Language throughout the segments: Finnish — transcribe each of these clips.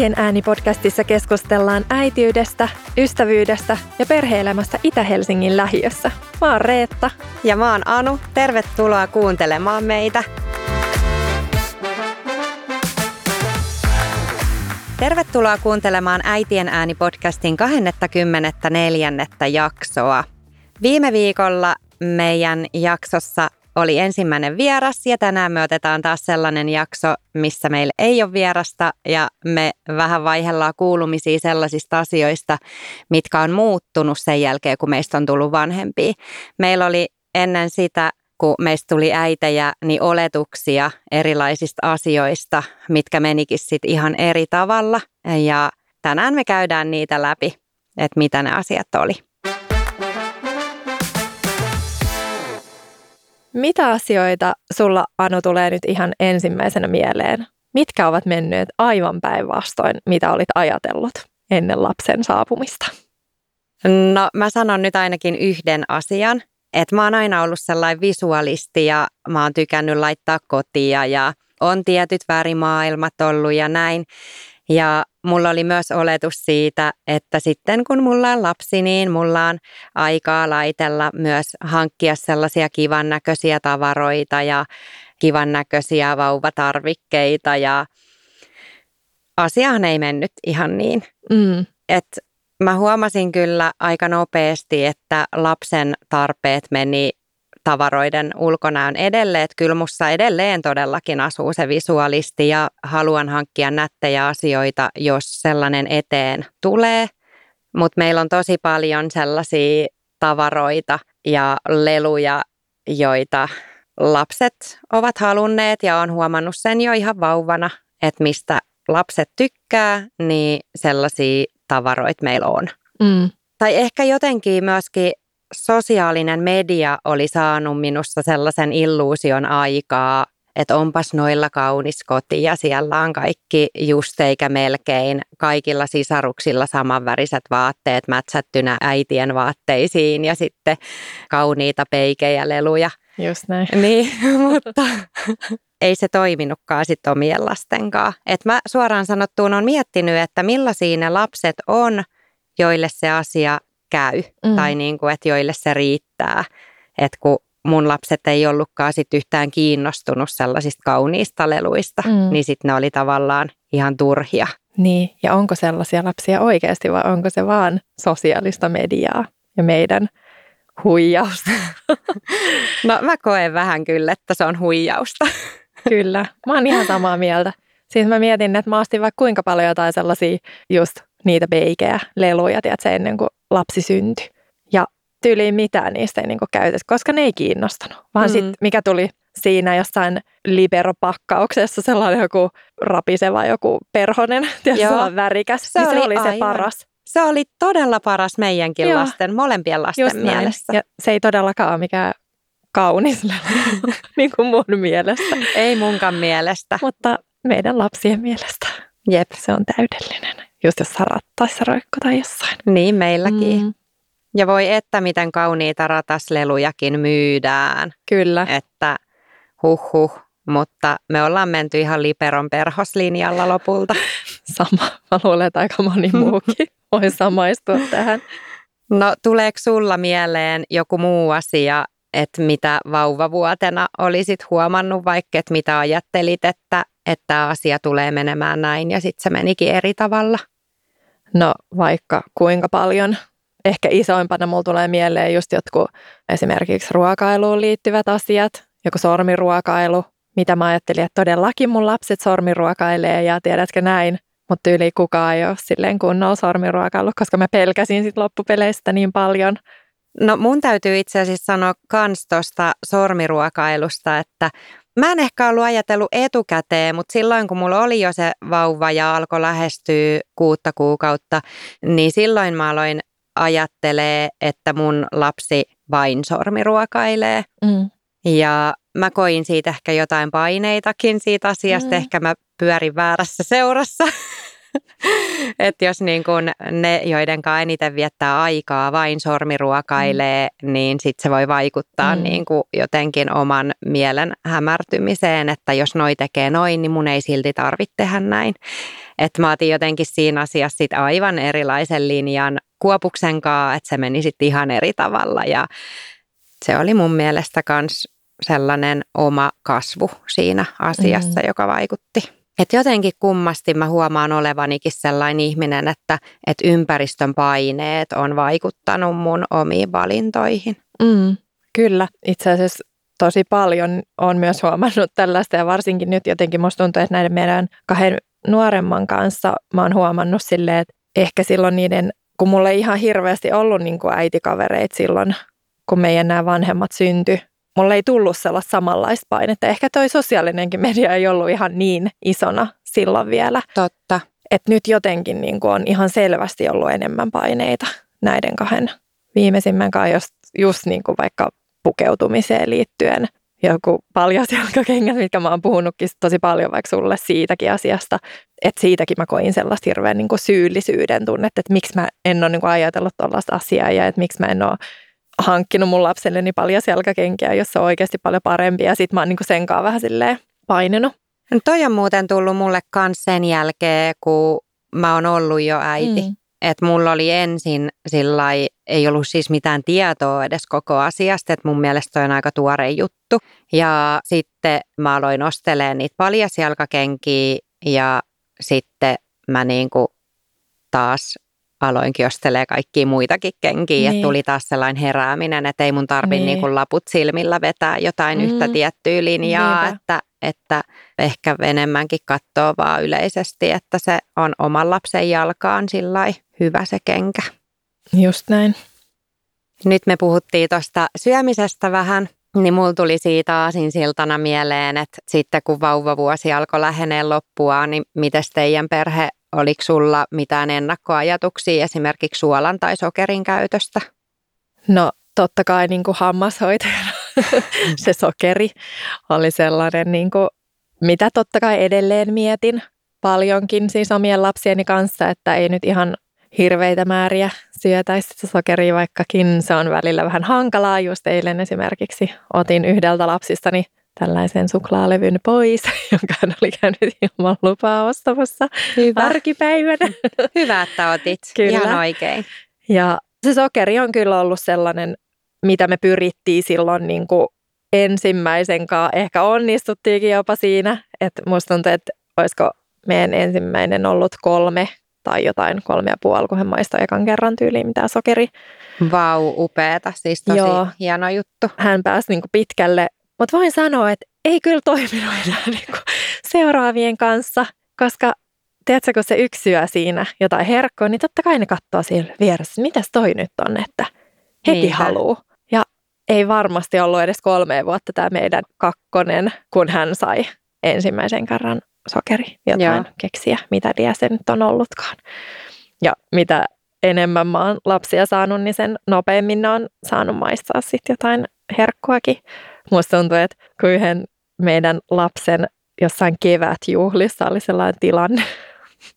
Äitien ääni-podcastissa keskustellaan äitiydestä, ystävyydestä ja perheelämästä Itä-Helsingin lähiössä. Mä oon Reetta. Ja mä oon Anu. Tervetuloa kuuntelemaan meitä. Tervetuloa kuuntelemaan Äitien ääni-podcastin 24. jaksoa. Viime viikolla meidän jaksossa oli ensimmäinen vieras ja tänään me otetaan taas sellainen jakso, missä meillä ei ole vierasta ja me vähän vaihellaan kuulumisia sellaisista asioista, mitkä on muuttunut sen jälkeen, kun meistä on tullut vanhempia. Meillä oli ennen sitä kun meistä tuli äitejä, niin oletuksia erilaisista asioista, mitkä menikin sitten ihan eri tavalla. Ja tänään me käydään niitä läpi, että mitä ne asiat oli. Mitä asioita sulla, Anu, tulee nyt ihan ensimmäisenä mieleen? Mitkä ovat menneet aivan päinvastoin, mitä olit ajatellut ennen lapsen saapumista? No mä sanon nyt ainakin yhden asian, että mä oon aina ollut sellainen visualisti ja mä oon tykännyt laittaa kotia ja on tietyt värimaailmat ollut ja näin. Ja mulla oli myös oletus siitä, että sitten kun mulla on lapsi, niin mulla on aikaa laitella myös hankkia sellaisia kivan näköisiä tavaroita ja kivan näköisiä vauvatarvikkeita ja asiahan ei mennyt ihan niin. Mm. Et mä huomasin kyllä aika nopeasti, että lapsen tarpeet meni tavaroiden ulkonäön edelleen, että kyllä mussa edelleen todellakin asuu se visualisti ja haluan hankkia nättejä asioita, jos sellainen eteen tulee. Mutta meillä on tosi paljon sellaisia tavaroita ja leluja, joita lapset ovat halunneet ja on huomannut sen jo ihan vauvana, että mistä lapset tykkää, niin sellaisia tavaroita meillä on. Mm. Tai ehkä jotenkin myöskin sosiaalinen media oli saanut minusta sellaisen illuusion aikaa, että onpas noilla kaunis koti ja siellä on kaikki just eikä melkein kaikilla sisaruksilla samanväriset vaatteet mätsättynä äitien vaatteisiin ja sitten kauniita peikejä leluja. Just näin. Niin, mutta ei se toiminutkaan sitten omien lastenkaan. Et mä suoraan sanottuun on miettinyt, että millaisia ne lapset on, joille se asia käy mm. tai niin kuin, että joille se riittää. Että kun mun lapset ei ollutkaan sit yhtään kiinnostunut sellaisista kauniista leluista, mm. niin sitten ne oli tavallaan ihan turhia. Niin, ja onko sellaisia lapsia oikeasti vai onko se vaan sosiaalista mediaa ja meidän huijausta? no mä koen vähän kyllä, että se on huijausta. kyllä, mä oon ihan samaa mieltä. Siis mä mietin, että mä ostin vaikka kuinka paljon jotain sellaisia just niitä beikejä, leluja, tiedätkö, ennen kuin lapsi syntyi. Ja tyyliin mitään niistä ei niinku käytetä, koska ne ei kiinnostanut. Vaan mm. sitten mikä tuli siinä jossain liberopakkauksessa sellainen joku rapiseva joku perhonen, tiedätkö, värikäs, se, niin oli, se oli se paras. Se oli todella paras meidänkin Joo. lasten, molempien lasten Just mielessä. Ja se ei todellakaan ole mikään kaunis niin kuin mun mielestä. Ei munkaan mielestä. Mutta meidän lapsien mielestä. Jep. Se on täydellinen just jossain rattaissa roikko tai jossain. Niin, meilläkin. Mm. Ja voi että miten kauniita rataslelujakin myydään. Kyllä. Että huh huh, mutta me ollaan menty ihan Liperon perhoslinjalla lopulta. Sama. Mä luulen, että aika moni muukin voi samaistua tähän. No tuleeko sulla mieleen joku muu asia, että mitä vauvavuotena olisit huomannut, vaikka että mitä ajattelit, että, että tämä asia tulee menemään näin ja sitten se menikin eri tavalla? No vaikka kuinka paljon. Ehkä isoimpana mulla tulee mieleen just jotkut esimerkiksi ruokailuun liittyvät asiat, joku sormiruokailu, mitä mä ajattelin, että todellakin mun lapset sormiruokailee ja tiedätkö näin, mutta yli kukaan ei ole silleen kunnolla sormiruokailu, koska mä pelkäsin sit loppupeleistä niin paljon. No mun täytyy itse asiassa sanoa kans tuosta sormiruokailusta, että Mä en ehkä ollut ajatellut etukäteen, mutta silloin kun mulla oli jo se vauva ja alkoi lähestyä kuutta kuukautta, niin silloin mä aloin ajattelee, että mun lapsi vain sormiruokailee. Mm. Ja mä koin siitä ehkä jotain paineitakin siitä asiasta, mm. ehkä mä pyörin väärässä seurassa. että jos niin kun ne, joiden kanssa eniten viettää aikaa, vain sormiruokailee, mm. niin sitten se voi vaikuttaa mm. niin kuin jotenkin oman mielen hämärtymiseen, että jos noi tekee noin, niin mun ei silti tarvitse tehdä näin. Että mä otin jotenkin siinä asiassa sit aivan erilaisen linjan Kuopuksen kanssa, että se meni sitten ihan eri tavalla ja se oli mun mielestä myös sellainen oma kasvu siinä asiassa, mm. joka vaikutti. Et jotenkin kummasti mä huomaan olevanikin sellainen ihminen, että, että ympäristön paineet on vaikuttanut mun omiin valintoihin. Mm, kyllä, itse asiassa tosi paljon on myös huomannut tällaista ja varsinkin nyt jotenkin musta tuntuu, että näiden meidän kahden nuoremman kanssa mä oon huomannut silleen, että ehkä silloin niiden, kun mulla ei ihan hirveästi ollut niin kuin äitikavereita silloin, kun meidän nämä vanhemmat syntyi, mulla ei tullut sellaista samanlaista painetta. Ehkä toi sosiaalinenkin media ei ollut ihan niin isona silloin vielä. Totta. että nyt jotenkin niin kuin on ihan selvästi ollut enemmän paineita näiden kahden viimeisimmän kanssa, just, just niin kuin vaikka pukeutumiseen liittyen. Joku paljasjalkakengät, mitkä mä oon puhunutkin tosi paljon vaikka sulle siitäkin asiasta. Että siitäkin mä koin sellaista hirveän niin kuin syyllisyyden tunnetta, että miksi mä en ole niin kuin ajatellut tuollaista asiaa ja että miksi mä en ole hankkinut mun lapselleni paljon selkäkenkiä, jossa on oikeasti paljon parempia. Ja sit mä oon niin sen kanssa vähän silleen painenut. No toi on muuten tullut mulle kans sen jälkeen, kun mä oon ollut jo äiti. Mm. Että mulla oli ensin sillä ei ollut siis mitään tietoa edes koko asiasta, että mun mielestä toi on aika tuore juttu. Ja sitten mä aloin ostelemaan niitä paljasjalkakenkiä ja sitten mä niinku taas aloinkin ostelee kaikkia muitakin kenkiä, niin. että tuli taas sellainen herääminen, että ei mun tarvi niin. niin laput silmillä vetää jotain mm. yhtä tiettyä linjaa, että, että ehkä enemmänkin katsoo vaan yleisesti, että se on oman lapsen jalkaan sillä hyvä se kenkä. Just näin. Nyt me puhuttiin tuosta syömisestä vähän, niin mulla tuli siitä aasinsiltana mieleen, että sitten kun vauvavuosi alkoi lähenee loppua, niin miten teidän perhe Oliko sulla mitään ennakkoajatuksia esimerkiksi suolan tai sokerin käytöstä? No totta kai niin kuin hammashoitajana se sokeri oli sellainen, niin kuin, mitä totta kai edelleen mietin paljonkin siis omien lapsieni kanssa, että ei nyt ihan hirveitä määriä syötäisi sokeria, vaikkakin se on välillä vähän hankalaa. Just eilen esimerkiksi otin yhdeltä lapsistani tällaisen suklaalevyn pois, jonka hän oli käynyt ilman lupaa ostamassa Hyvä. arkipäivänä. Hyvä, että otit. Kyllä. Ihan oikein. Ja se sokeri on kyllä ollut sellainen, mitä me pyrittiin silloin niin kuin ensimmäisen kanssa. Ehkä onnistuttiinkin jopa siinä, että musta tuntuu, että olisiko meidän ensimmäinen ollut kolme tai jotain kolme ja puoli, kun hän maistoi ekan kerran tyyliin mitä sokeri. Vau, upeeta, siis tosi Joo. hieno juttu. Hän pääsi niin kuin pitkälle mutta voin sanoa, että ei kyllä toiminut enää niin kuin seuraavien kanssa, koska tiedätkö, kun se yksi syö siinä jotain herkkoa, niin totta kai ne katsoo siellä vieressä, mitäs toi nyt on, että heti Niinpä. haluu. Ja ei varmasti ollut edes kolme vuotta tämä meidän kakkonen, kun hän sai ensimmäisen kerran sokeri, jotain Joo. keksiä, mitä liian se nyt on ollutkaan. Ja mitä enemmän mä oon lapsia saanut, niin sen nopeammin ne on saanut maistaa sitten jotain herkkuakin. Musta tuntuu, että kun yhden meidän lapsen jossain kevätjuhlissa oli sellainen tilanne,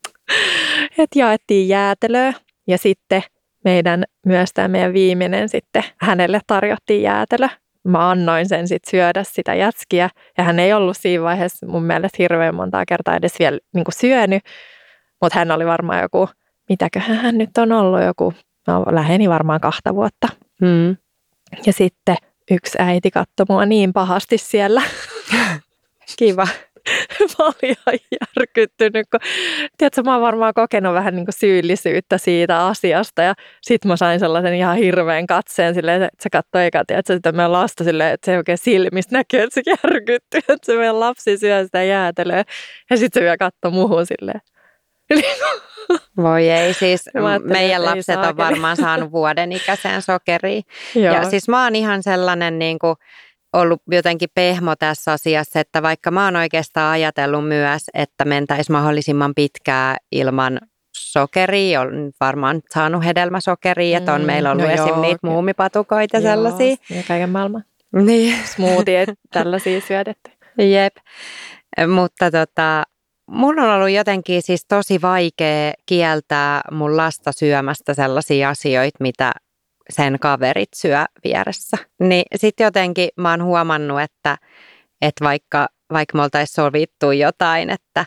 että jaettiin jäätelöä ja sitten meidän, myös tämä meidän viimeinen sitten, hänelle tarjottiin jäätelö. Mä annoin sen sitten syödä sitä jätskiä ja hän ei ollut siinä vaiheessa mun mielestä hirveän montaa kertaa edes vielä niin syönyt, mutta hän oli varmaan joku, mitäköhän hän nyt on ollut, joku, no läheni varmaan kahta vuotta. Mm. Ja sitten yksi äiti katsoi mua niin pahasti siellä. Kiva. mä olin ihan järkyttynyt, kun tiedätkö, mä oon varmaan kokenut vähän niin kuin syyllisyyttä siitä asiasta ja sit mä sain sellaisen ihan hirveän katseen silleen, että se katsoi eikä tiedätkö, sitä meidän lasta silleen, että se oikein silmistä näkyy, että se järkyttyy, että se meidän lapsi syö sitä jäätelöä ja sitten se vielä katsoi muuhun silleen. Voi ei, siis meidän lapset on varmaan saanut vuoden ikäisen sokeriin. Ja siis mä oon ihan sellainen niin kuin, ollut jotenkin pehmo tässä asiassa, että vaikka mä oon oikeastaan ajatellut myös, että mentäisi mahdollisimman pitkää ilman sokeria, on varmaan saanut hedelmäsokeria, että on mm, meillä ollut no esim. niitä muumipatukoita joo, sellaisia. Ja kaiken maailman. Niin. Smoothie, tällaisia syötetty. Jep. Mutta tota, Mun on ollut jotenkin siis tosi vaikea kieltää mun lasta syömästä sellaisia asioita, mitä sen kaverit syö vieressä. Niin sitten jotenkin mä oon huomannut, että, että vaikka, vaikka me oltaisiin sovittu jotain, että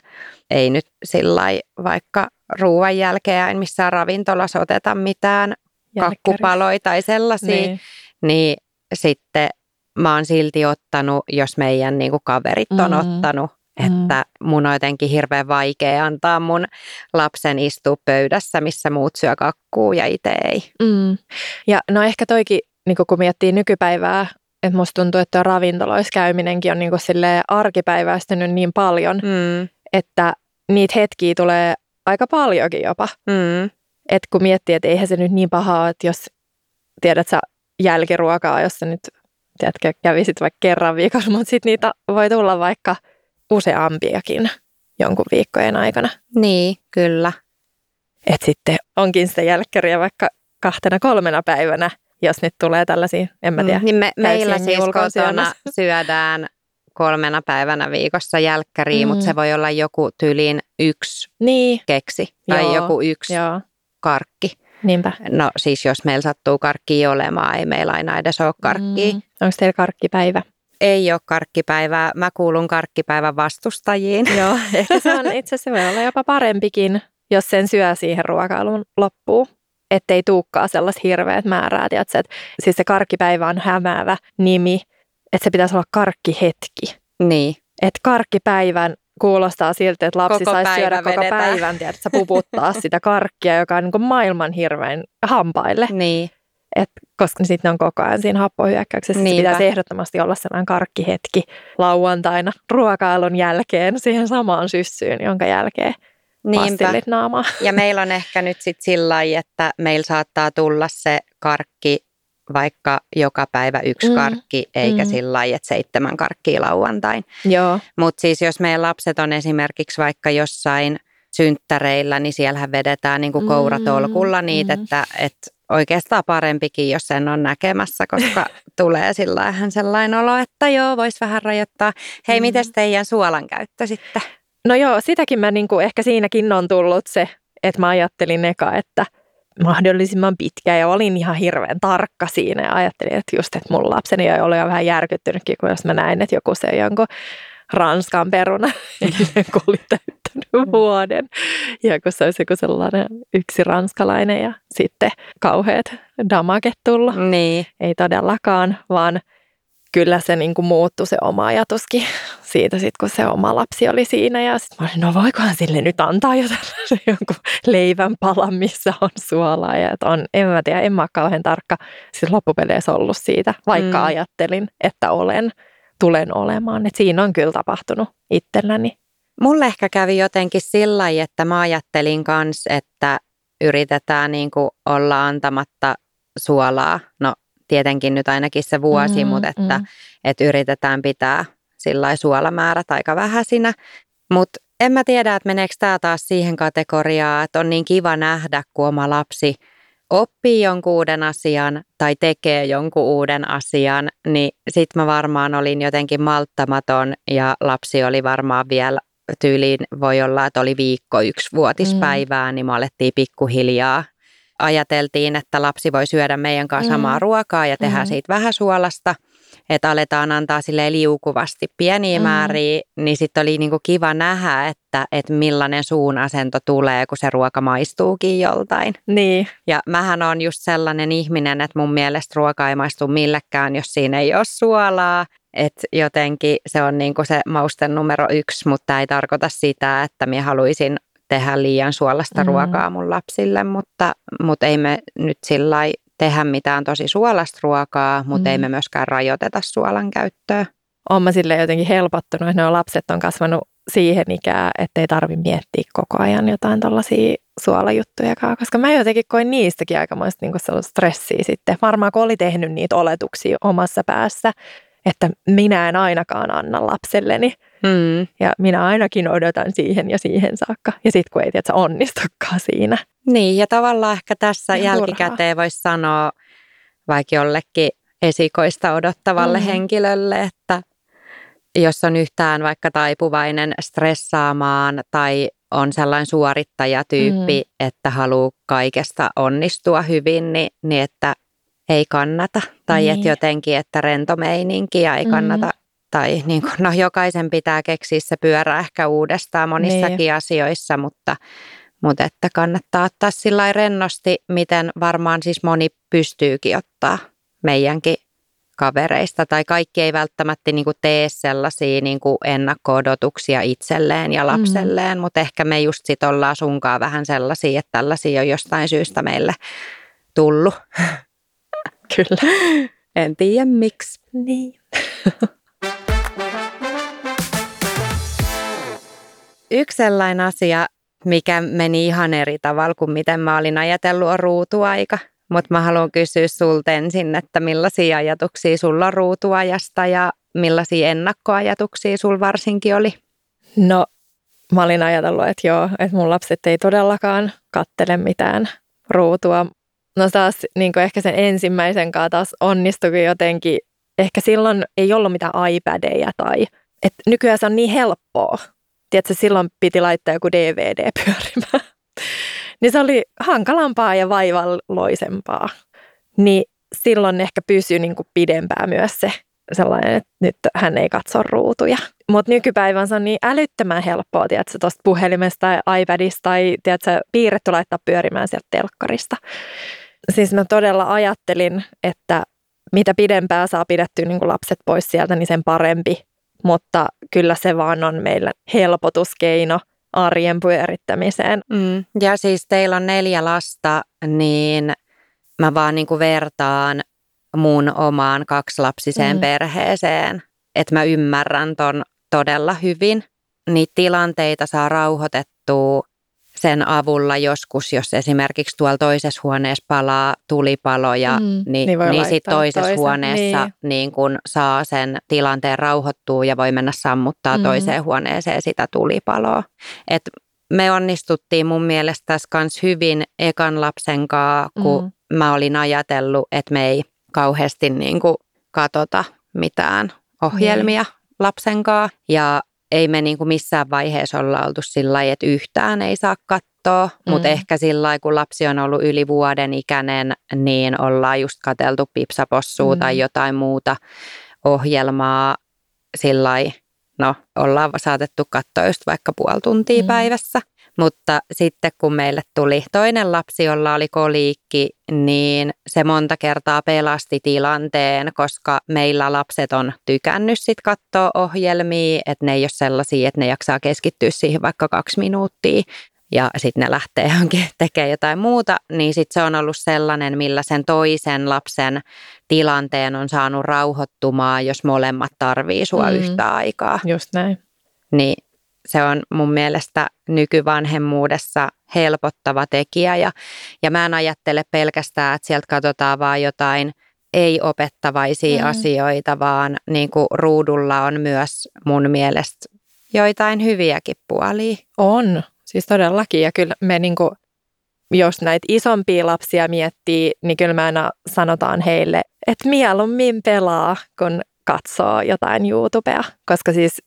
ei nyt sillä vaikka ruoan jälkeen en missään ravintolassa oteta mitään kakkupaloja tai sellaisia, niin. niin sitten mä oon silti ottanut, jos meidän niin kuin kaverit on mm. ottanut, että mun on jotenkin hirveän vaikea antaa mun lapsen istua pöydässä, missä muut syö kakkuu ja itse ei. Mm. Ja no ehkä toikin, niin kun miettii nykypäivää, että musta tuntuu, että ravintoloissa käyminenkin on niin arkipäiväistynyt niin paljon, mm. että niitä hetkiä tulee aika paljonkin jopa. Mm. Että kun miettii, että eihän se nyt niin pahaa, että jos tiedät sä jälkiruokaa, jos sä nyt tiedätkö, kävisit vaikka kerran viikossa, mutta sitten niitä voi tulla vaikka useampiakin jonkun viikkojen aikana. Niin, kyllä. Et sitten onkin sitä jälkkäriä vaikka kahtena kolmena päivänä, jos nyt tulee tällaisia, en mä tiedä. Mm, niin me, meillä siis kotona syödään kolmena päivänä viikossa jälkkäriä, mm. mutta se voi olla joku tyliin yksi niin. keksi tai Joo. joku yksi Joo. karkki. Niinpä. No siis jos meillä sattuu karkki olemaan, ei meillä aina edes ole karkkia. Mm. Onko teillä karkkipäivä? Ei ole karkkipäivää. Mä kuulun karkkipäivän vastustajiin. Joo, ehkä se on itse asiassa voi olla jopa parempikin, jos sen syö siihen ruokailun loppuun. Ettei tuukkaa sellaista hirveät määrää. Tiedätkö? Et, siis se karkkipäivä on hämäävä nimi, että se pitäisi olla karkkihetki. Niin. Että karkkipäivän kuulostaa siltä, että lapsi saisi syödä koko vedetään. päivän, tiedätkö, puputtaa sitä karkkia, joka on niin maailman hirveän hampaille. Niin. Et, koska sitten on koko ajan siinä happohyökkäyksessä. Niinpä. Pitäisi ehdottomasti olla sellainen karkkihetki lauantaina ruokailun jälkeen siihen samaan syssyyn, jonka jälkeen Niinpä. naamaa. Ja meillä on ehkä nyt sitten sillä että meillä saattaa tulla se karkki vaikka joka päivä yksi mm. karkki, eikä mm. sillä lailla, että seitsemän karkkia lauantain. Mutta siis jos meidän lapset on esimerkiksi vaikka jossain synttäreillä, niin siellähän vedetään niin kuin kouratolkulla mm. niitä, mm. että, että oikeastaan parempikin, jos sen on näkemässä, koska tulee sillä sellainen olo, että joo, voisi vähän rajoittaa. Hei, mm. miten teidän suolan käyttö sitten? No joo, sitäkin mä niin kuin, ehkä siinäkin on tullut se, että mä ajattelin eka, että mahdollisimman pitkä ja olin ihan hirveän tarkka siinä ja ajattelin, että just, että mun lapseni ei ole vähän järkyttynytkin, kun jos mä näin, että joku se jonkun Ranskan peruna, kun oli täyttänyt vuoden. Ja kun se olisi joku sellainen yksi ranskalainen ja sitten kauheat damaket tullut. Niin. Ei todellakaan, vaan kyllä se niin kuin muuttui se oma ajatuskin siitä, sit, kun se oma lapsi oli siinä. Ja sitten mä olin, no voikohan sille nyt antaa jo jonkun leivän palan, missä on suolaa. Ja että on, en mä tiedä, en mä ole kauhean tarkka siis loppupeleissä ollut siitä, vaikka mm. ajattelin, että olen, tulen olemaan. Et siinä on kyllä tapahtunut itselläni. Mulle ehkä kävi jotenkin sillä että mä ajattelin kanssa, että yritetään niin kuin olla antamatta suolaa. No tietenkin nyt ainakin se vuosi, mm, mutta että, mm. että yritetään pitää sillä suolamäärät aika vähäisinä. Mutta en mä tiedä, että meneekö tämä taas siihen kategoriaan, että on niin kiva nähdä, kun oma lapsi oppii jonkun uuden asian tai tekee jonkun uuden asian, niin sit mä varmaan olin jotenkin malttamaton ja lapsi oli varmaan vielä tyyliin, voi olla, että oli viikko yksi vuotispäivää, mm. niin me alettiin pikkuhiljaa ajateltiin, että lapsi voi syödä meidän kanssa samaa mm. ruokaa ja tehdä mm. siitä vähän suolasta, että aletaan antaa sille liukuvasti pieniä mm. määriä, niin sitten oli niinku kiva nähdä, että, että millainen suun asento tulee, kun se ruoka maistuukin joltain. Niin. Ja mähän on just sellainen ihminen, että mun mielestä ruoka ei maistu millekään, jos siinä ei ole suolaa. Että jotenkin se on niinku se mausten numero yksi, mutta ei tarkoita sitä, että minä haluaisin tehdä liian suolasta mm. ruokaa mun lapsille, mutta, mutta ei me nyt sillä tehdä mitään tosi suolasta ruokaa, mutta mm. ei me myöskään rajoiteta suolan käyttöä. Olen mä sille jotenkin helpottunut, että ne lapset on kasvanut siihen ikään, että ei tarvi miettiä koko ajan jotain tällaisia suolajuttujakaan, koska mä jotenkin koin niistäkin aikamoista niin stressiä sitten. Varmaan kun oli tehnyt niitä oletuksia omassa päässä, että minä en ainakaan anna lapselleni. Mm. Ja minä ainakin odotan siihen ja siihen saakka. Ja sitten kun ei tiedä, onnistukaan siinä. Niin, ja tavallaan ehkä tässä ja jälkikäteen voisi sanoa vaikka jollekin esikoista odottavalle mm. henkilölle, että jos on yhtään vaikka taipuvainen stressaamaan tai on sellainen suorittajatyyppi, mm. että haluaa kaikesta onnistua hyvin, niin, niin että ei kannata. Tai niin. että jotenkin, että rento meininki ja ei kannata mm. tai niin kuin, no jokaisen pitää keksiä se pyörä ehkä uudestaan monissakin niin. asioissa, mutta, mutta että kannattaa ottaa sillä rennosti, miten varmaan siis moni pystyykin ottaa meidänkin kavereista tai kaikki ei välttämättä niin kuin tee sellaisia niin kuin ennakko-odotuksia itselleen ja lapselleen, mm. mutta ehkä me just sit ollaan sunkaan vähän sellaisia, että tällaisia on jostain syystä meille tullut. Kyllä. En tiedä miksi. Niin. Yksi sellainen asia, mikä meni ihan eri tavalla kuin miten mä olin ajatellut, on ruutuaika. Mutta mä haluan kysyä sulta ensin, että millaisia ajatuksia sulla on ruutuajasta ja millaisia ennakkoajatuksia sulla varsinkin oli? No, mä olin ajatellut, että joo, että mun lapset ei todellakaan kattele mitään ruutua. No taas niin ehkä sen ensimmäisen kanssa taas onnistuikin jotenkin. Ehkä silloin ei ollut mitään iPadeja tai... että nykyään se on niin helppoa. Tiedätkö, silloin piti laittaa joku DVD pyörimään niin se oli hankalampaa ja vaivalloisempaa. Niin silloin ehkä pysyi niin kuin pidempään myös se sellainen, että nyt hän ei katso ruutuja. Mutta nykypäivän se on niin älyttömän helppoa, tiedätkö, tuosta puhelimesta tai iPadista tai tiedätkö, piirretty laittaa pyörimään sieltä telkkarista. Siis mä todella ajattelin, että mitä pidempään saa pidettyä niin kuin lapset pois sieltä, niin sen parempi. Mutta kyllä se vaan on meillä helpotuskeino – arjen pyörittämiseen. Mm. Ja siis teillä on neljä lasta, niin mä vaan niin kuin vertaan mun omaan kaksilapsiseen mm. perheeseen, että mä ymmärrän ton todella hyvin. Niitä tilanteita saa rauhoitettua sen avulla joskus, jos esimerkiksi tuolla toisessa huoneessa palaa tulipaloja, mm, niin, niin, niin sitten toisessa toisen. huoneessa niin. Niin kun saa sen tilanteen rauhoittua ja voi mennä sammuttaa mm. toiseen huoneeseen sitä tulipaloa. Et me onnistuttiin mun mielestä tässä kanssa hyvin ekan lapsen kanssa, kun mm. mä olin ajatellut, että me ei kauheasti niin kuin katota mitään ohjelmia niin. lapsen kanssa. Ja ei me niin kuin missään vaiheessa olla oltu sillä lailla, että yhtään ei saa katsoa, mm. mutta ehkä sillä lailla, kun lapsi on ollut yli vuoden ikäinen, niin ollaan just kateltu pipsapossua mm. tai jotain muuta ohjelmaa sillä lailla, no ollaan saatettu katsoa just vaikka puoli tuntia mm. päivässä. Mutta sitten kun meille tuli toinen lapsi, jolla oli koliikki, niin se monta kertaa pelasti tilanteen, koska meillä lapset on tykännyt sit katsoa ohjelmia, että ne ei ole sellaisia, että ne jaksaa keskittyä siihen vaikka kaksi minuuttia ja sitten ne lähtee johonkin tekemään jotain muuta, niin sitten se on ollut sellainen, millä sen toisen lapsen tilanteen on saanut rauhoittumaan, jos molemmat tarvii sua mm. yhtä aikaa. Just näin. Niin se on mun mielestä nykyvanhemmuudessa helpottava tekijä ja, ja mä en ajattele pelkästään, että sieltä katsotaan vaan jotain ei-opettavaisia mm. asioita, vaan niin kuin ruudulla on myös mun mielestä joitain hyviäkin puolia. On, siis todellakin ja kyllä me niin kuin, jos näitä isompia lapsia miettii, niin kyllä me aina sanotaan heille, että mieluummin pelaa, kun katsoo jotain YouTubea, koska siis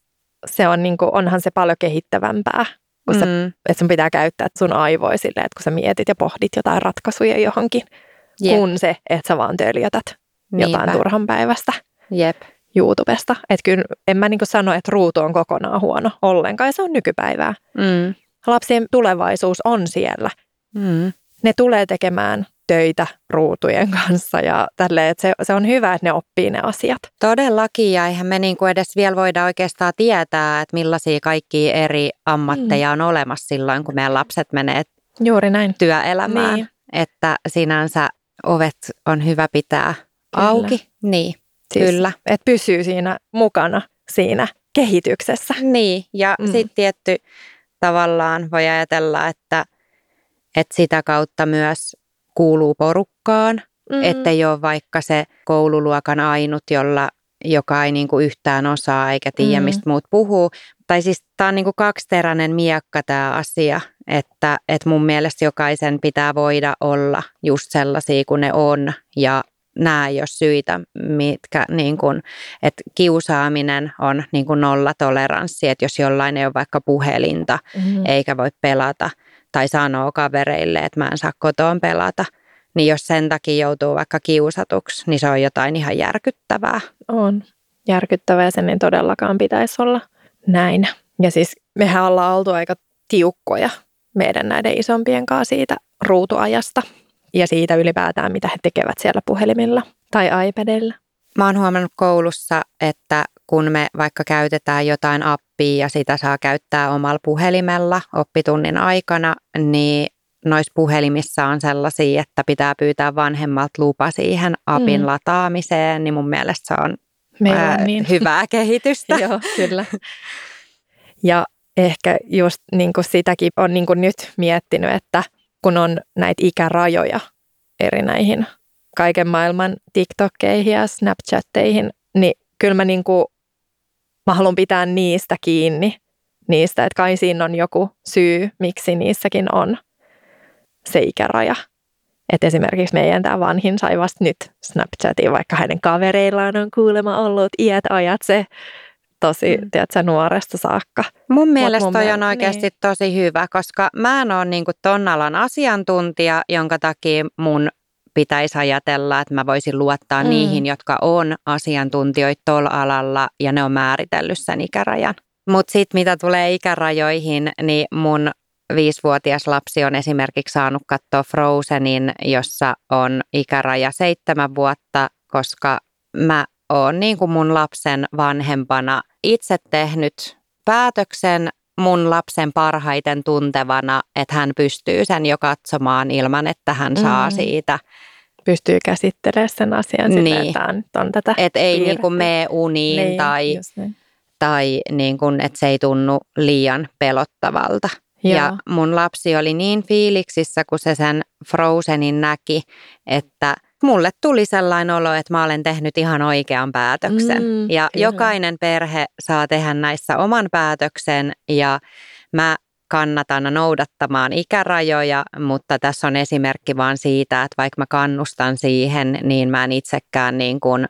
se on niin kuin, onhan se paljon kehittävämpää, kun mm. sä, että sun pitää käyttää sun aivoja silleen, että kun sä mietit ja pohdit jotain ratkaisuja johonkin, Jep. kun se, että sä vaan töljötät Niinpä. jotain turhan päivästä Jep. YouTubesta. Että kyllä en mä niin sano, että ruutu on kokonaan huono ollenkaan, se on nykypäivää. Mm. Lapsien tulevaisuus on siellä. Mm. Ne tulee tekemään töitä ruutujen kanssa ja tälleen, että se, se on hyvä, että ne oppii ne asiat. Todellakin ja eihän me niinku edes vielä voida oikeastaan tietää, että millaisia kaikki eri ammatteja mm. on olemassa silloin, kun meidän lapset menee Juuri näin. työelämään. Niin. Että sinänsä ovet on hyvä pitää kyllä. auki. Niin, siis, kyllä. Että pysyy siinä mukana siinä kehityksessä. Niin, ja mm. sitten tietty tavallaan voi ajatella, että, että sitä kautta myös kuuluu porukkaan, mm-hmm. ettei ole vaikka se koululuokan ainut, jolla, joka ei niin kuin yhtään osaa eikä tiedä, mm-hmm. mistä muut puhuu. Tai siis tämä on niin kuin kaksiteräinen miekka tämä asia, että, että mun mielestä jokaisen pitää voida olla just sellaisia kuin ne on ja nämä ei ole syitä, mitkä, niin kuin, että kiusaaminen on niin kuin nollatoleranssi, että jos jollain ei ole vaikka puhelinta mm-hmm. eikä voi pelata – tai sanoo kavereille, että mä en saa kotoon pelata, niin jos sen takia joutuu vaikka kiusatuksi, niin se on jotain ihan järkyttävää. On. järkyttävää ja sen ei todellakaan pitäisi olla näin. Ja siis mehän ollaan oltu aika tiukkoja meidän näiden isompien kanssa siitä ruutuajasta ja siitä ylipäätään, mitä he tekevät siellä puhelimilla tai iPadilla. Mä oon huomannut koulussa, että kun me vaikka käytetään jotain appia ja sitä saa käyttää omalla puhelimella oppitunnin aikana, niin noissa puhelimissa on sellaisia, että pitää pyytää vanhemmalta lupa siihen apin mm. lataamiseen, niin mun mielestä se on, ää, on niin. hyvää kehitystä. Joo, kyllä. Ja ehkä just niin kuin sitäkin on niin kuin nyt miettinyt, että kun on näitä ikärajoja eri näihin kaiken maailman TikTokkeihin ja Snapchatteihin, niin kyllä mä, niin kuin, mä haluan pitää niistä kiinni, niistä, että kai siinä on joku syy, miksi niissäkin on se ikäraja. Että esimerkiksi meidän tämä vanhin sai vasta nyt Snapchatiin, vaikka hänen kavereillaan on kuulemma ollut iät ajat se tosi, mm. tiedätkö, nuoresta saakka. Mun mielestä mun toi mielestä, on oikeasti niin. tosi hyvä, koska mä en ole niin ton alan asiantuntija, jonka takia mun pitäisi ajatella, että mä voisin luottaa mm. niihin, jotka on asiantuntijoita tuolla alalla ja ne on määritellyt sen ikärajan. Mutta sitten mitä tulee ikärajoihin, niin mun viisivuotias lapsi on esimerkiksi saanut katsoa Frozenin, jossa on ikäraja seitsemän vuotta, koska mä oon niin kuin mun lapsen vanhempana itse tehnyt päätöksen mun lapsen parhaiten tuntevana, että hän pystyy sen jo katsomaan ilman, että hän saa mm. siitä pystyy käsittelemään sen asian niin. sitä, että on, on tätä Et ei niin kuin mene uniin niin, tai, niin. tai niin kuin, että se ei tunnu liian pelottavalta. Joo. Ja mun lapsi oli niin fiiliksissä, kun se sen Frozenin näki, että mulle tuli sellainen olo, että mä olen tehnyt ihan oikean päätöksen. Mm, ja kyllä. jokainen perhe saa tehdä näissä oman päätöksen ja mä kannatan noudattamaan ikärajoja, mutta tässä on esimerkki vaan siitä, että vaikka mä kannustan siihen, niin mä en itsekään niin kuin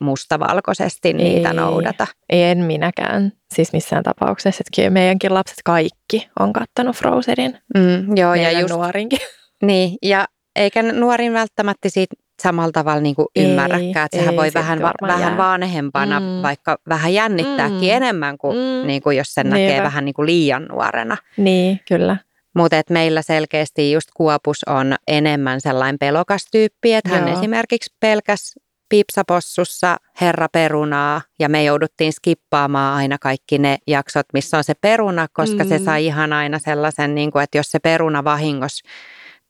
mustavalkoisesti niitä ei, noudata. En minäkään, siis missään tapauksessa. Että kyllä meidänkin lapset kaikki on kattanut Frozenin. Mm, joo, ja just, nuorinkin. Niin, ja eikä nuorin välttämättä siitä samalla tavalla niin kuin ymmärräkään, että sehän ei, voi vähän, va- vähän vanhempana mm. vaikka vähän jännittääkin mm. enemmän kuin, mm. niin kuin jos sen Niinpä. näkee vähän niin kuin liian nuorena. Niin, kyllä. Mutta meillä selkeästi just Kuopus on enemmän sellainen pelokas tyyppi, että hän esimerkiksi pelkäs Pipsapossussa Herra Perunaa ja me jouduttiin skippaamaan aina kaikki ne jaksot, missä on se peruna, koska mm. se sai ihan aina sellaisen, niin kuin, että jos se peruna vahingossa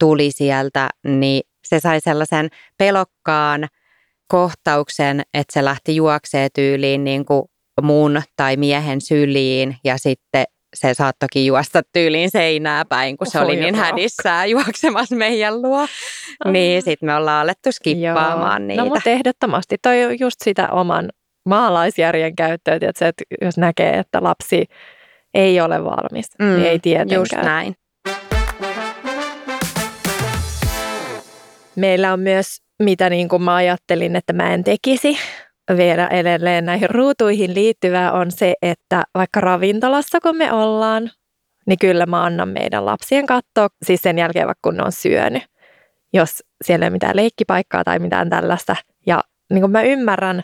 tuli sieltä, niin se sai sellaisen pelokkaan kohtauksen, että se lähti juoksee tyyliin niin kuin mun tai miehen syliin ja sitten se saattokin juosta tyyliin seinää päin, kun se Oho, oli niin hädissään juoksemassa meidän luo. Niin sitten me ollaan alettu skippaamaan Joo. niitä. No mutta ehdottomasti. Toi on just sitä oman maalaisjärjen käyttöä, että, jos näkee, että lapsi ei ole valmis, mm, niin ei tietenkään. Just näin. Meillä on myös, mitä niin kuin mä ajattelin, että mä en tekisi vielä edelleen näihin ruutuihin liittyvää on se, että vaikka ravintolassa kun me ollaan, niin kyllä mä annan meidän lapsien katsoa, siis sen jälkeen vaikka kun ne on syönyt, jos siellä ei ole mitään leikkipaikkaa tai mitään tällaista. Ja niin kuin mä ymmärrän,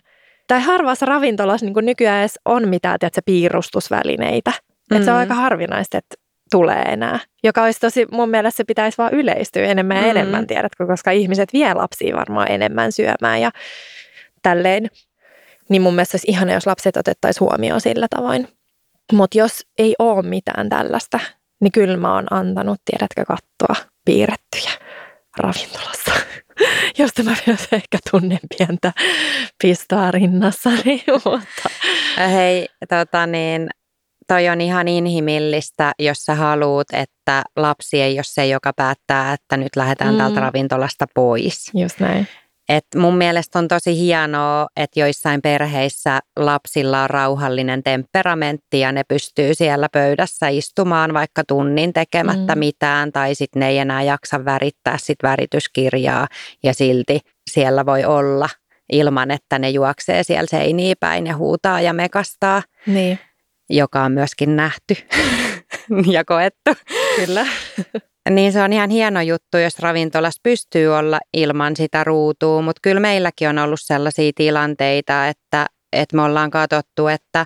tai harvassa ravintolassa niin kuin nykyään edes on mitään tiedätkö, piirustusvälineitä. Mm. Että se on aika harvinaista, että tulee enää. Joka olisi tosi, mun mielestä se pitäisi vaan yleistyä enemmän ja mm. enemmän, tiedätkö, koska ihmiset vie lapsia varmaan enemmän syömään ja tälleen. Niin mun mielestä olisi ihana, jos lapset otettaisiin huomioon sillä tavoin. Mutta jos ei ole mitään tällaista, niin kyllä mä oon antanut, tiedätkö, kattoa piirrettyjä ravintolassa, josta mä myös ehkä tunnen pientä pistoa rinnassani. Mutta. Hei, tota niin, toi on ihan inhimillistä, jos sä haluat, että lapsi ei ole se, joka päättää, että nyt lähdetään mm. tältä ravintolasta pois. Just näin. Et mun mielestä on tosi hienoa, että joissain perheissä lapsilla on rauhallinen temperamentti ja ne pystyy siellä pöydässä istumaan vaikka tunnin tekemättä mm. mitään tai sitten ne ei enää jaksa värittää sit värityskirjaa ja silti siellä voi olla ilman, että ne juoksee siellä seiniä päin ja huutaa ja mekastaa. Niin joka on myöskin nähty ja koettu. Kyllä. Niin se on ihan hieno juttu, jos ravintolassa pystyy olla ilman sitä ruutua, mutta kyllä meilläkin on ollut sellaisia tilanteita, että että me ollaan katsottu, että,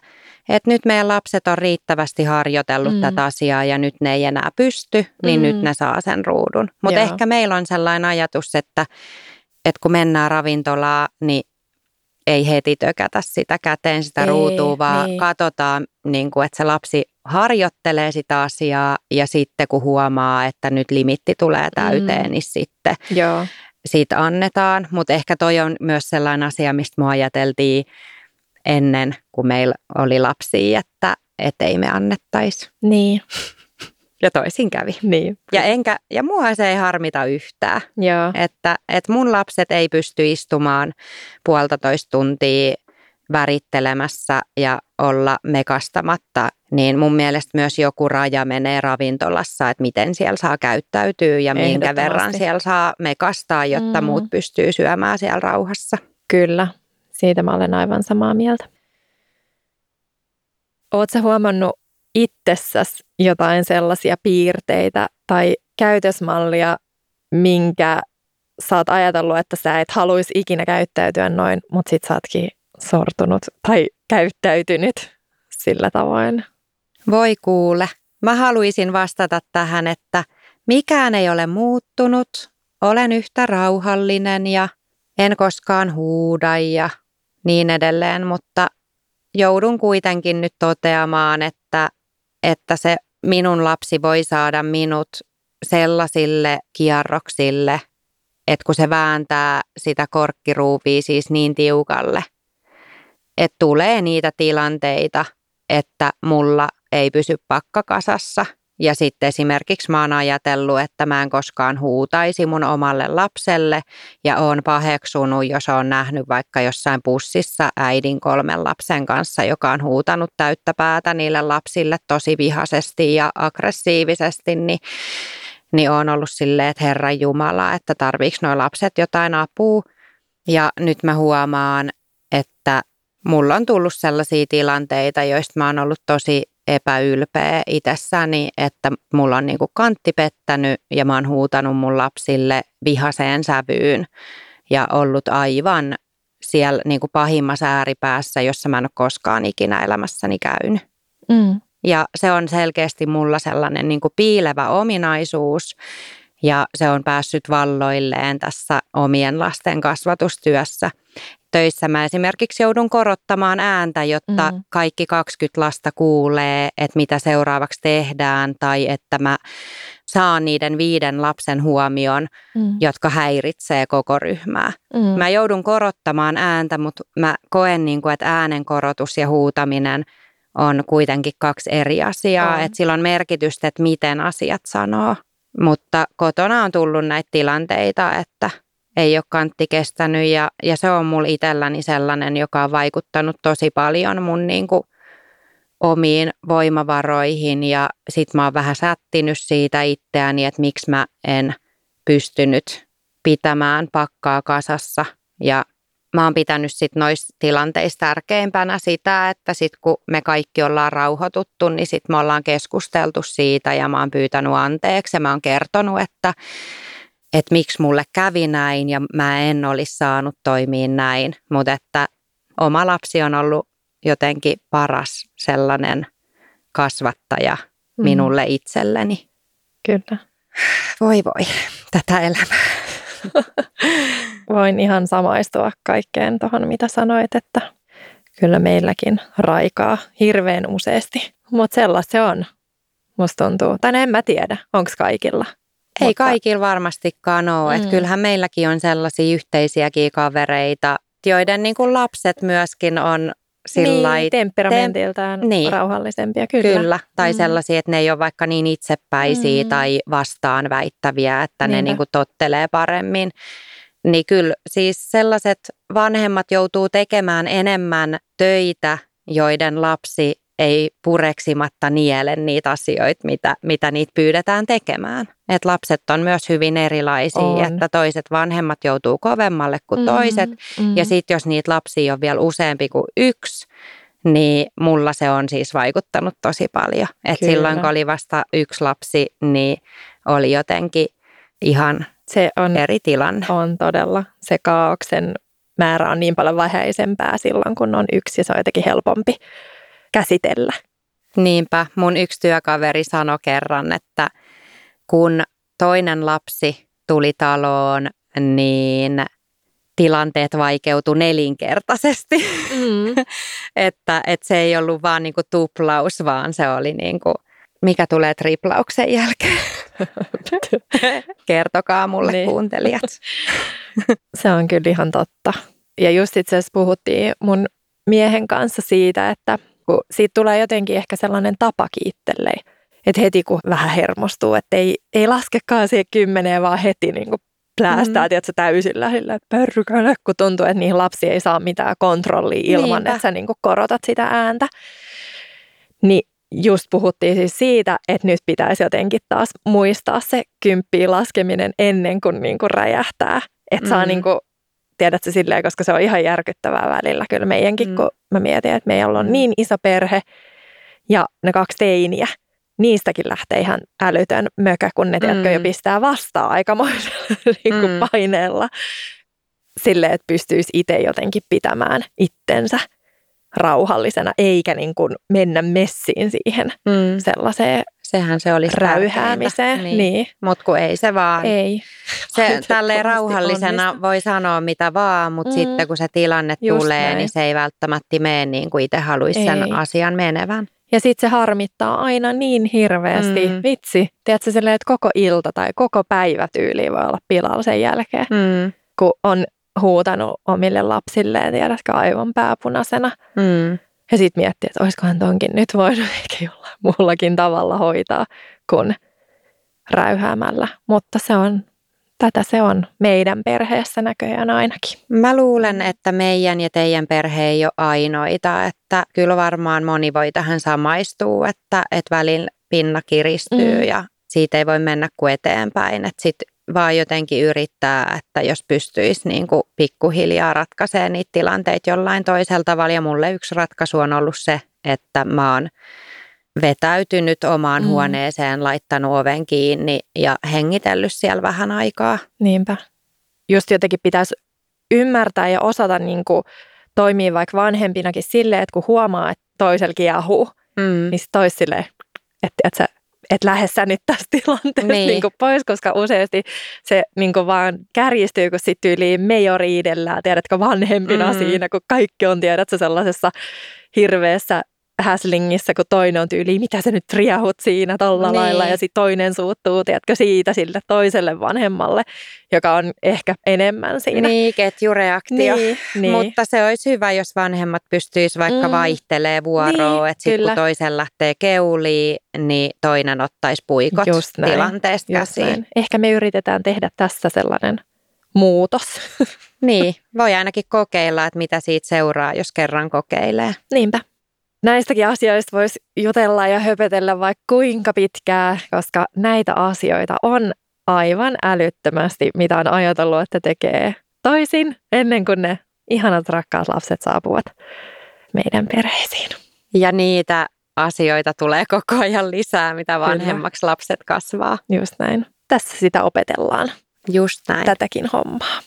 että nyt meidän lapset on riittävästi harjoitellut mm. tätä asiaa ja nyt ne ei enää pysty, niin mm. nyt ne saa sen ruudun. Mutta ehkä meillä on sellainen ajatus, että, että kun mennään ravintolaan, niin ei heti tökätä sitä käteen, sitä ei, ruutua, vaan niin. katsotaan, niin kuin, että se lapsi harjoittelee sitä asiaa ja sitten kun huomaa, että nyt limitti tulee täyteen, mm. niin sitten Joo. siitä annetaan. Mutta ehkä toi on myös sellainen asia, mistä me ajateltiin ennen, kun meillä oli lapsia, että et ei me annettaisi. Niin. Ja toisin kävi. Niin. Ja, enkä, ja mua se ei harmita yhtään. Joo. Että, että mun lapset ei pysty istumaan puolitoista tuntia värittelemässä ja olla mekastamatta, niin mun mielestä myös joku raja menee ravintolassa, että miten siellä saa käyttäytyä ja minkä verran siellä saa mekastaa, jotta mm. muut pystyy syömään siellä rauhassa. Kyllä, siitä mä olen aivan samaa mieltä. Oletko huomannut itsessäsi jotain sellaisia piirteitä tai käytösmallia, minkä sä oot ajatellut, että sä et haluaisi ikinä käyttäytyä noin, mutta sit sä ootkin sortunut tai käyttäytynyt sillä tavoin? Voi kuule. Mä haluaisin vastata tähän, että mikään ei ole muuttunut. Olen yhtä rauhallinen ja en koskaan huuda ja niin edelleen, mutta joudun kuitenkin nyt toteamaan, että, että se minun lapsi voi saada minut sellaisille kierroksille, että kun se vääntää sitä korkkiruupia siis niin tiukalle, että tulee niitä tilanteita, että mulla ei pysy pakka kasassa. Ja sitten esimerkiksi mä oon ajatellut, että mä en koskaan huutaisi mun omalle lapselle ja oon paheksunut, jos on nähnyt vaikka jossain pussissa äidin kolmen lapsen kanssa, joka on huutanut täyttä päätä niille lapsille tosi vihaisesti ja aggressiivisesti, niin niin on ollut silleen, että Herran Jumala, että tarviiko nuo lapset jotain apua. Ja nyt mä huomaan, että mulla on tullut sellaisia tilanteita, joista mä oon ollut tosi epäylpeä itsessäni, että mulla on niinku kantti pettänyt ja mä oon huutanut mun lapsille vihaseen sävyyn ja ollut aivan siellä niinku pahimmassa ääripäässä, jossa mä en ole koskaan ikinä elämässäni käynyt. Mm. Ja se on selkeästi mulla sellainen niin kuin piilevä ominaisuus ja se on päässyt valloilleen tässä omien lasten kasvatustyössä. Töissä mä esimerkiksi joudun korottamaan ääntä, jotta mm. kaikki 20 lasta kuulee, että mitä seuraavaksi tehdään tai että mä saan niiden viiden lapsen huomion, mm. jotka häiritsee koko ryhmää. Mm. Mä joudun korottamaan ääntä, mutta mä koen, niin kuin, että äänen korotus ja huutaminen – on kuitenkin kaksi eri asiaa, on. että sillä on merkitystä, että miten asiat sanoo. Mutta kotona on tullut näitä tilanteita, että ei ole kantti kestänyt ja, ja se on mulla itselläni sellainen, joka on vaikuttanut tosi paljon mun niin kuin omiin voimavaroihin ja sit mä oon vähän sättinyt siitä itseäni, että miksi mä en pystynyt pitämään pakkaa kasassa. Ja mä oon pitänyt sit noissa tilanteissa tärkeimpänä sitä, että sit kun me kaikki ollaan rauhoituttu, niin sit me ollaan keskusteltu siitä ja mä oon pyytänyt anteeksi ja mä oon kertonut, että, että miksi mulle kävi näin ja mä en olisi saanut toimia näin, mutta että oma lapsi on ollut jotenkin paras sellainen kasvattaja mm. minulle itselleni. Kyllä. Voi voi, tätä elämää. Voin ihan samaistua kaikkeen tuohon, mitä sanoit, että kyllä meilläkin raikaa hirveän useasti. Mutta sellaista se on, musta tuntuu. Tai no en mä tiedä, onko kaikilla. Ei Mutta... kaikilla varmastikaan ole. Mm. Että kyllähän meilläkin on sellaisia yhteisiäkin kavereita, joiden niin kuin lapset myöskin on sillä niin, temperamentiltaan tem- niin. rauhallisempia, kyllä. Kyllä, tai mm. sellaisia, että ne ei ole vaikka niin itsepäisiä mm. tai vastaan väittäviä, että Niinpä. ne niin kuin tottelee paremmin. Niin kyllä siis sellaiset vanhemmat joutuu tekemään enemmän töitä, joiden lapsi ei pureksimatta niele niitä asioita, mitä, mitä niitä pyydetään tekemään. Et lapset on myös hyvin erilaisia, on. että toiset vanhemmat joutuu kovemmalle kuin mm, toiset. Mm. Ja sitten jos niitä lapsia on vielä useampi kuin yksi, niin mulla se on siis vaikuttanut tosi paljon. Et silloin kun oli vasta yksi lapsi, niin oli jotenkin ihan se on, eri tilanne. On todella se kaauksen määrä on niin paljon vähäisempää silloin, kun on yksi ja se on jotenkin helpompi käsitellä. Niinpä, mun yksi työkaveri sanoi kerran, että kun toinen lapsi tuli taloon, niin tilanteet vaikeutu nelinkertaisesti. Mm. että, että se ei ollut vaan niinku tuplaus, vaan se oli niinku, mikä tulee triplauksen jälkeen. Kertokaa mulle niin. kuuntelijat. se on kyllä ihan totta. Ja just itse asiassa puhuttiin mun miehen kanssa siitä, että kun siitä tulee jotenkin ehkä sellainen tapa kiittelleen. Että heti kun vähän hermostuu, että ei, ei laskekaan siihen kymmeneen, vaan heti niin kuin pläästää, mm. tiedätkö, täysillä sillä, perkele, kun tuntuu, että niihin lapsi ei saa mitään kontrollia ilman, Niinpä. että sä niin kuin korotat sitä ääntä. Niin just puhuttiin siis siitä, että nyt pitäisi jotenkin taas muistaa se kymppiin laskeminen ennen kuin, niin kuin räjähtää. Että mm. saa niin kuin, tiedätkö silleen, koska se on ihan järkyttävää välillä kyllä meidänkin, mm. kun mä mietin, että meillä on mm. niin iso perhe ja ne kaksi teiniä niistäkin lähtee ihan älytön mökä, kun ne mm. tiedätkö, jo pistää vastaan aikamoisella niin kuin mm. paineella. Silleen, että pystyisi itse jotenkin pitämään itsensä rauhallisena, eikä niin kuin mennä messiin siihen mm. sellaiseen Sehän se olisi räyhäämiseen. Niin. niin. Mutta kun ei se vaan. Ei. Se tälleen rauhallisena onnista. voi sanoa mitä vaan, mutta mm. sitten kun se tilanne Just tulee, näin. niin se ei välttämättä mene niin kuin itse haluaisi sen asian menevän. Ja sitten se harmittaa aina niin hirveästi. Mm. Vitsi, tiedätkö silleen, että koko ilta tai koko päivä tyyli voi olla pilalla sen jälkeen, mm. kun on huutanut omille lapsilleen, tiedätkö, aivan pääpunaisena. Mm. Ja sitten miettii, että olisikohan tonkin nyt voinut ehkä jollain muullakin tavalla hoitaa kuin räyhäämällä. Mutta se on tätä se on meidän perheessä näköjään ainakin. Mä luulen, että meidän ja teidän perhe ei ole ainoita, että kyllä varmaan moni voi tähän samaistua, että, että välin pinna kiristyy mm. ja siitä ei voi mennä kuin eteenpäin. Että sit vaan jotenkin yrittää, että jos pystyisi niin kuin pikkuhiljaa ratkaisemaan niitä tilanteita jollain toisella tavalla. Ja mulle yksi ratkaisu on ollut se, että mä oon vetäytynyt omaan mm. huoneeseen, laittanut oven kiinni ja hengitellyt siellä vähän aikaa. Niinpä. Just jotenkin pitäisi ymmärtää ja osata niin kuin toimia vaikka vanhempinakin silleen, että kun huomaa, että toisella kiehuu, mm. niin toisi silleen, että, että sä et lähde sä nyt tästä tilanteesta niin. Niin kuin pois, koska useasti se niin kuin vaan kärjistyy, kun sitten yli me jo riidellään, tiedätkö, vanhempina mm. siinä, kun kaikki on, tiedätkö, sellaisessa hirveässä häslingissä, kun toinen on tyyli, mitä sä nyt riahut siinä tolla niin. lailla, ja sitten toinen suuttuu, tiedätkö, siitä sille toiselle vanhemmalle, joka on ehkä enemmän siinä. Niin, ketjureaktio. Niin, niin. Mutta se olisi hyvä, jos vanhemmat pystyisivät vaikka mm. vaihtelee vuoroa, niin, että sitten kun toisen lähtee keuliin, niin toinen ottaisi puikot Just näin. tilanteesta Just käsiin. Näin. Ehkä me yritetään tehdä tässä sellainen muutos. Niin, voi ainakin kokeilla, että mitä siitä seuraa, jos kerran kokeilee. Niinpä näistäkin asioista voisi jutella ja höpötellä vaikka kuinka pitkää, koska näitä asioita on aivan älyttömästi, mitä on ajatellut, että tekee toisin ennen kuin ne ihanat rakkaat lapset saapuvat meidän perheisiin. Ja niitä asioita tulee koko ajan lisää, mitä vanhemmaksi Kyllä. lapset kasvaa. Just näin. Tässä sitä opetellaan. Just näin. Tätäkin hommaa.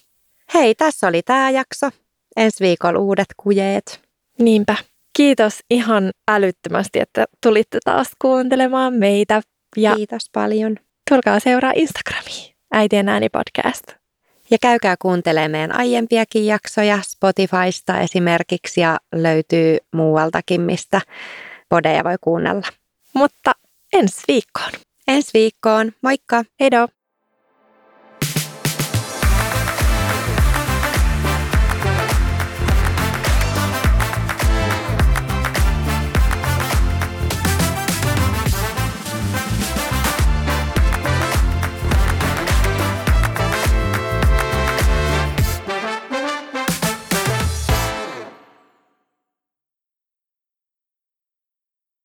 Hei, tässä oli tämä jakso. Ensi viikolla uudet kujeet. Niinpä. Kiitos ihan älyttömästi, että tulitte taas kuuntelemaan meitä. Ja Kiitos paljon. Tulkaa seuraa Instagramiin, Äitien ääni podcast. Ja käykää kuuntelemaan meidän aiempiakin jaksoja Spotifysta esimerkiksi ja löytyy muualtakin, mistä podeja voi kuunnella. Mutta ensi viikkoon. Ensi viikkoon. Moikka! Heido!